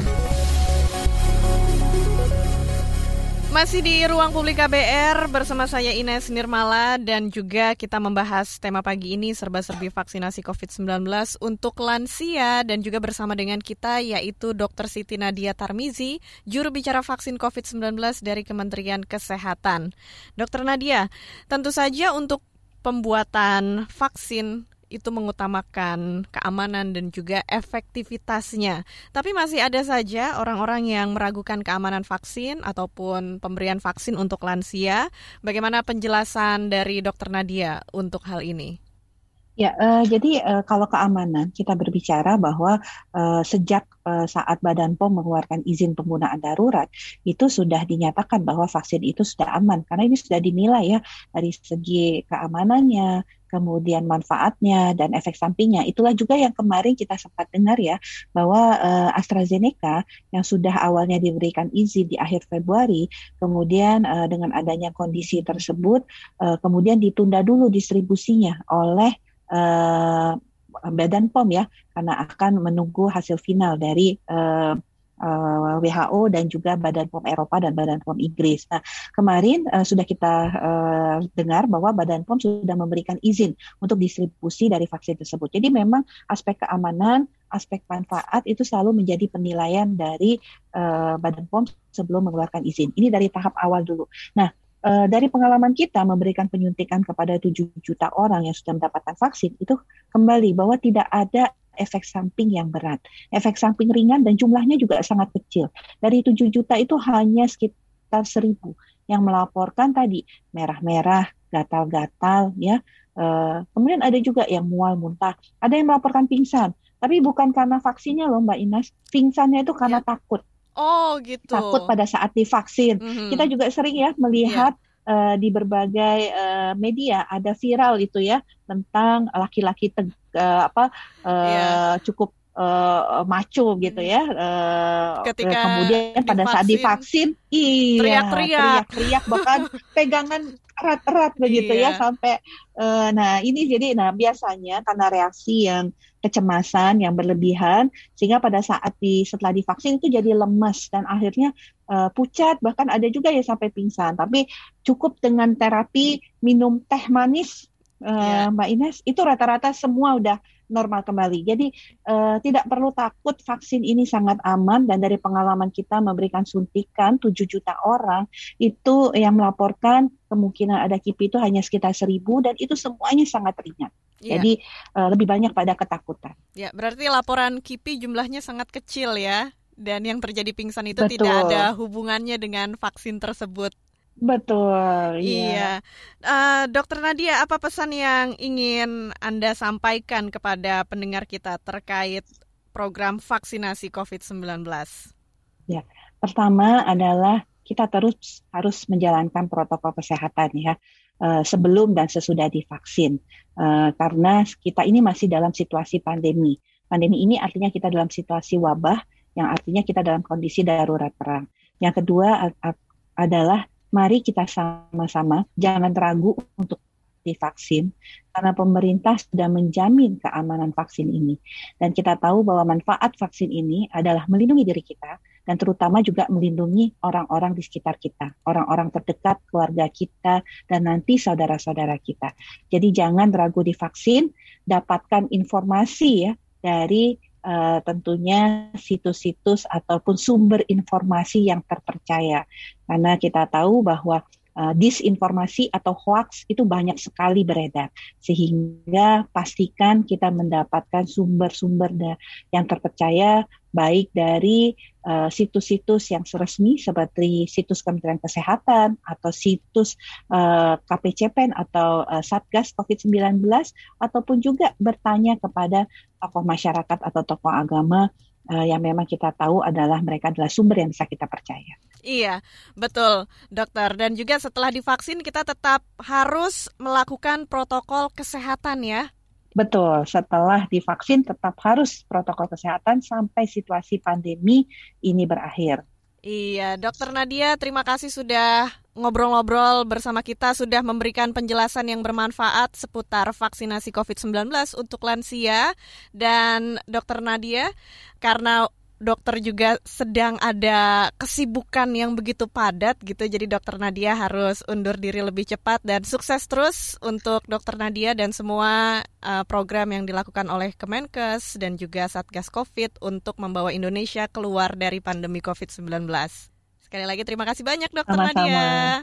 Masih di ruang publik KBR bersama saya Ines Nirmala dan juga kita membahas tema pagi ini serba-serbi vaksinasi COVID-19 untuk lansia dan juga bersama dengan kita yaitu Dr. Siti Nadia Tarmizi, juru bicara vaksin COVID-19 dari Kementerian Kesehatan. Dr. Nadia, tentu saja untuk pembuatan vaksin itu mengutamakan keamanan dan juga efektivitasnya. Tapi masih ada saja orang-orang yang meragukan keamanan vaksin ataupun pemberian vaksin untuk lansia. Bagaimana penjelasan dari Dr. Nadia untuk hal ini? Ya, uh, jadi uh, kalau keamanan kita berbicara bahwa uh, sejak uh, saat Badan POM mengeluarkan izin penggunaan darurat itu sudah dinyatakan bahwa vaksin itu sudah aman karena ini sudah dinilai ya dari segi keamanannya, kemudian manfaatnya dan efek sampingnya. Itulah juga yang kemarin kita sempat dengar ya bahwa uh, AstraZeneca yang sudah awalnya diberikan izin di akhir Februari, kemudian uh, dengan adanya kondisi tersebut, uh, kemudian ditunda dulu distribusinya oleh uh, Badan POM ya karena akan menunggu hasil final dari uh, uh, WHO dan juga Badan POM Eropa dan Badan POM Inggris. Nah, kemarin uh, sudah kita uh, dengar bahwa Badan POM sudah memberikan izin untuk distribusi dari vaksin tersebut. Jadi memang aspek keamanan, aspek manfaat itu selalu menjadi penilaian dari uh, Badan POM sebelum mengeluarkan izin. Ini dari tahap awal dulu. Nah, uh, dari pengalaman kita memberikan penyuntikan kepada 7 juta orang yang sudah mendapatkan vaksin itu kembali bahwa tidak ada efek samping yang berat. Efek samping ringan dan jumlahnya juga sangat kecil. Dari 7 juta itu hanya sekitar 1000 yang melaporkan tadi merah-merah, gatal-gatal ya. Uh, kemudian ada juga yang mual muntah, ada yang melaporkan pingsan. Tapi bukan karena vaksinnya loh Mbak Inas, pingsannya itu karena ya. takut Oh gitu. Takut pada saat divaksin. Mm-hmm. Kita juga sering ya melihat yeah. Uh, di berbagai uh, media ada viral itu ya tentang laki-laki uh, apa uh, yeah. cukup uh, maco gitu ya. Uh, Ketika kemudian pada saat divaksin, iya teriak-teriak, teriak bahkan pegangan erat-erat begitu ya, iya. ya sampai. Uh, nah ini jadi, nah biasanya karena reaksi yang kecemasan yang berlebihan sehingga pada saat di setelah divaksin itu jadi lemas dan akhirnya uh, pucat bahkan ada juga ya sampai pingsan tapi cukup dengan terapi minum teh manis uh, yeah. Mbak Ines itu rata-rata semua udah normal kembali. Jadi uh, tidak perlu takut vaksin ini sangat aman dan dari pengalaman kita memberikan suntikan 7 juta orang itu yang melaporkan kemungkinan ada KIPI itu hanya sekitar seribu dan itu semuanya sangat ringan. Yeah. Jadi uh, lebih banyak pada ketakutan. Ya, berarti laporan KIPI jumlahnya sangat kecil ya. Dan yang terjadi pingsan itu Betul. tidak ada hubungannya dengan vaksin tersebut. Betul. Iya. iya. Uh, Dokter Nadia, apa pesan yang ingin Anda sampaikan kepada pendengar kita terkait program vaksinasi COVID-19? Ya, pertama adalah kita terus harus menjalankan protokol kesehatan ya uh, sebelum dan sesudah divaksin uh, karena kita ini masih dalam situasi pandemi. Pandemi ini artinya kita dalam situasi wabah yang artinya kita dalam kondisi darurat perang. Yang kedua adalah mari kita sama-sama jangan ragu untuk divaksin karena pemerintah sudah menjamin keamanan vaksin ini dan kita tahu bahwa manfaat vaksin ini adalah melindungi diri kita dan terutama juga melindungi orang-orang di sekitar kita, orang-orang terdekat, keluarga kita dan nanti saudara-saudara kita. Jadi jangan ragu divaksin, dapatkan informasi ya dari uh, tentunya situs-situs ataupun sumber informasi yang terpercaya. Karena kita tahu bahwa uh, disinformasi atau hoax itu banyak sekali beredar. Sehingga pastikan kita mendapatkan sumber-sumber yang terpercaya baik dari eh, situs-situs yang resmi seperti situs Kementerian Kesehatan atau situs uh, KPCPEN atau uh, Satgas COVID-19 ataupun juga bertanya kepada tokoh masyarakat atau tokoh agama yang memang kita tahu adalah mereka adalah sumber yang bisa kita percaya. Iya, betul, dokter. Dan juga setelah divaksin kita tetap harus melakukan protokol kesehatan ya. Betul, setelah divaksin tetap harus protokol kesehatan sampai situasi pandemi ini berakhir. Iya, Dokter Nadia, terima kasih sudah ngobrol-ngobrol bersama kita, sudah memberikan penjelasan yang bermanfaat seputar vaksinasi COVID-19 untuk lansia. Dan Dokter Nadia, karena dokter juga sedang ada kesibukan yang begitu padat gitu. Jadi dokter Nadia harus undur diri lebih cepat dan sukses terus untuk dokter Nadia dan semua uh, program yang dilakukan oleh Kemenkes dan juga Satgas Covid untuk membawa Indonesia keluar dari pandemi Covid-19. Sekali lagi terima kasih banyak dokter. Nadia.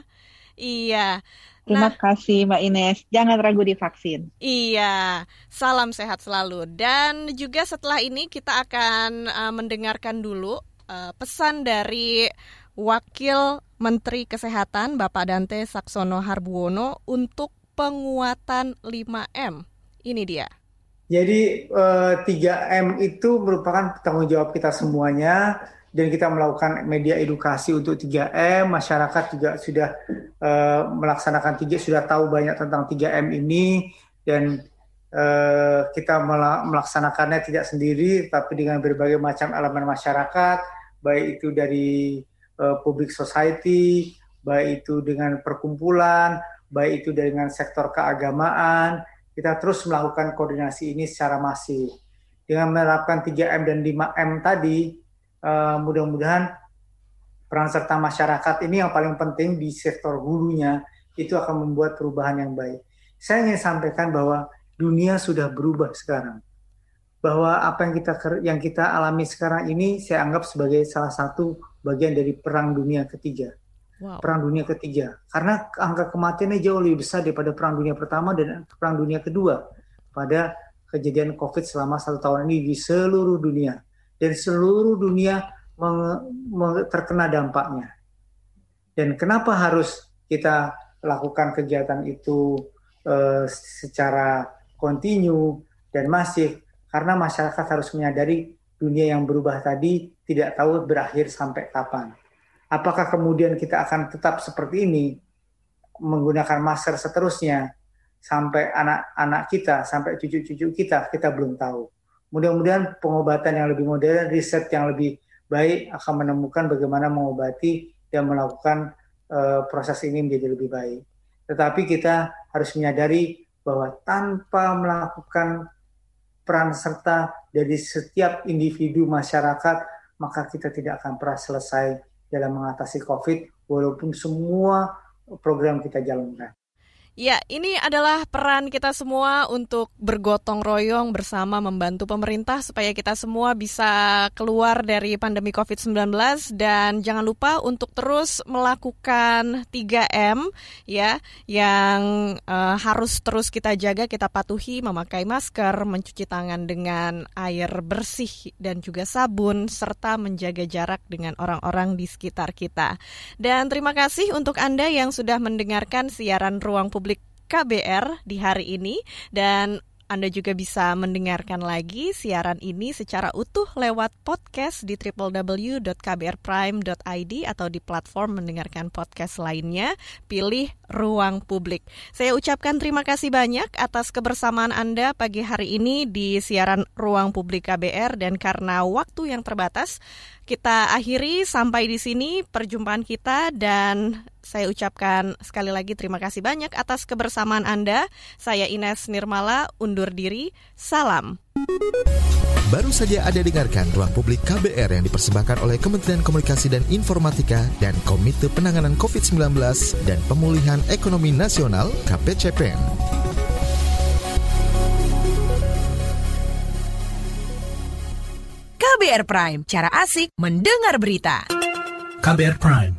Iya. Terima nah, kasih Mbak Ines. Jangan ragu divaksin. Iya, salam sehat selalu. Dan juga setelah ini kita akan uh, mendengarkan dulu uh, pesan dari Wakil Menteri Kesehatan Bapak Dante Saksono Harbuono untuk penguatan 5M. Ini dia. Jadi uh, 3M itu merupakan tanggung jawab kita semuanya dan kita melakukan media edukasi untuk 3M, masyarakat juga sudah uh, melaksanakan 3 sudah tahu banyak tentang 3M ini. Dan uh, kita melaksanakannya tidak sendiri tapi dengan berbagai macam elemen masyarakat, baik itu dari uh, public society, baik itu dengan perkumpulan, baik itu dengan sektor keagamaan, kita terus melakukan koordinasi ini secara masif. Dengan menerapkan 3M dan 5M tadi, uh, mudah-mudahan peran serta masyarakat ini yang paling penting di sektor hulunya itu akan membuat perubahan yang baik. Saya ingin sampaikan bahwa dunia sudah berubah sekarang. Bahwa apa yang kita yang kita alami sekarang ini saya anggap sebagai salah satu bagian dari perang dunia ketiga. Wow. Perang dunia ketiga. Karena angka kematiannya jauh lebih besar daripada perang dunia pertama dan perang dunia kedua pada kejadian COVID selama satu tahun ini di seluruh dunia dan seluruh dunia terkena dampaknya. Dan kenapa harus kita lakukan kegiatan itu uh, secara kontinu dan masif? Karena masyarakat harus menyadari dunia yang berubah tadi tidak tahu berakhir sampai kapan. Apakah kemudian kita akan tetap seperti ini menggunakan masker seterusnya sampai anak-anak kita, sampai cucu-cucu kita, kita belum tahu. Mudah-mudahan pengobatan yang lebih modern, riset yang lebih baik akan menemukan bagaimana mengobati dan melakukan uh, proses ini menjadi lebih baik. Tetapi kita harus menyadari bahwa tanpa melakukan peran serta dari setiap individu masyarakat, maka kita tidak akan pernah selesai dalam mengatasi COVID walaupun semua program kita jalankan. Ya, ini adalah peran kita semua untuk bergotong royong bersama membantu pemerintah supaya kita semua bisa keluar dari pandemi COVID-19 dan jangan lupa untuk terus melakukan 3M ya yang uh, harus terus kita jaga, kita patuhi memakai masker, mencuci tangan dengan air bersih dan juga sabun serta menjaga jarak dengan orang-orang di sekitar kita. Dan terima kasih untuk Anda yang sudah mendengarkan siaran Ruang Publik KBR di hari ini dan anda juga bisa mendengarkan lagi siaran ini secara utuh lewat podcast di www.kbrprime.id atau di platform mendengarkan podcast lainnya. Pilih Ruang Publik. Saya ucapkan terima kasih banyak atas kebersamaan Anda pagi hari ini di siaran Ruang Publik KBR dan karena waktu yang terbatas, kita akhiri sampai di sini perjumpaan kita dan saya ucapkan sekali lagi terima kasih banyak atas kebersamaan Anda. Saya Ines Nirmala undur diri. Salam. Baru saja Anda dengarkan Ruang Publik KBR yang dipersembahkan oleh Kementerian Komunikasi dan Informatika dan Komite Penanganan COVID-19 dan Pemulihan Ekonomi Nasional KPCPN. KBR Prime, cara asik mendengar berita. KBR Prime,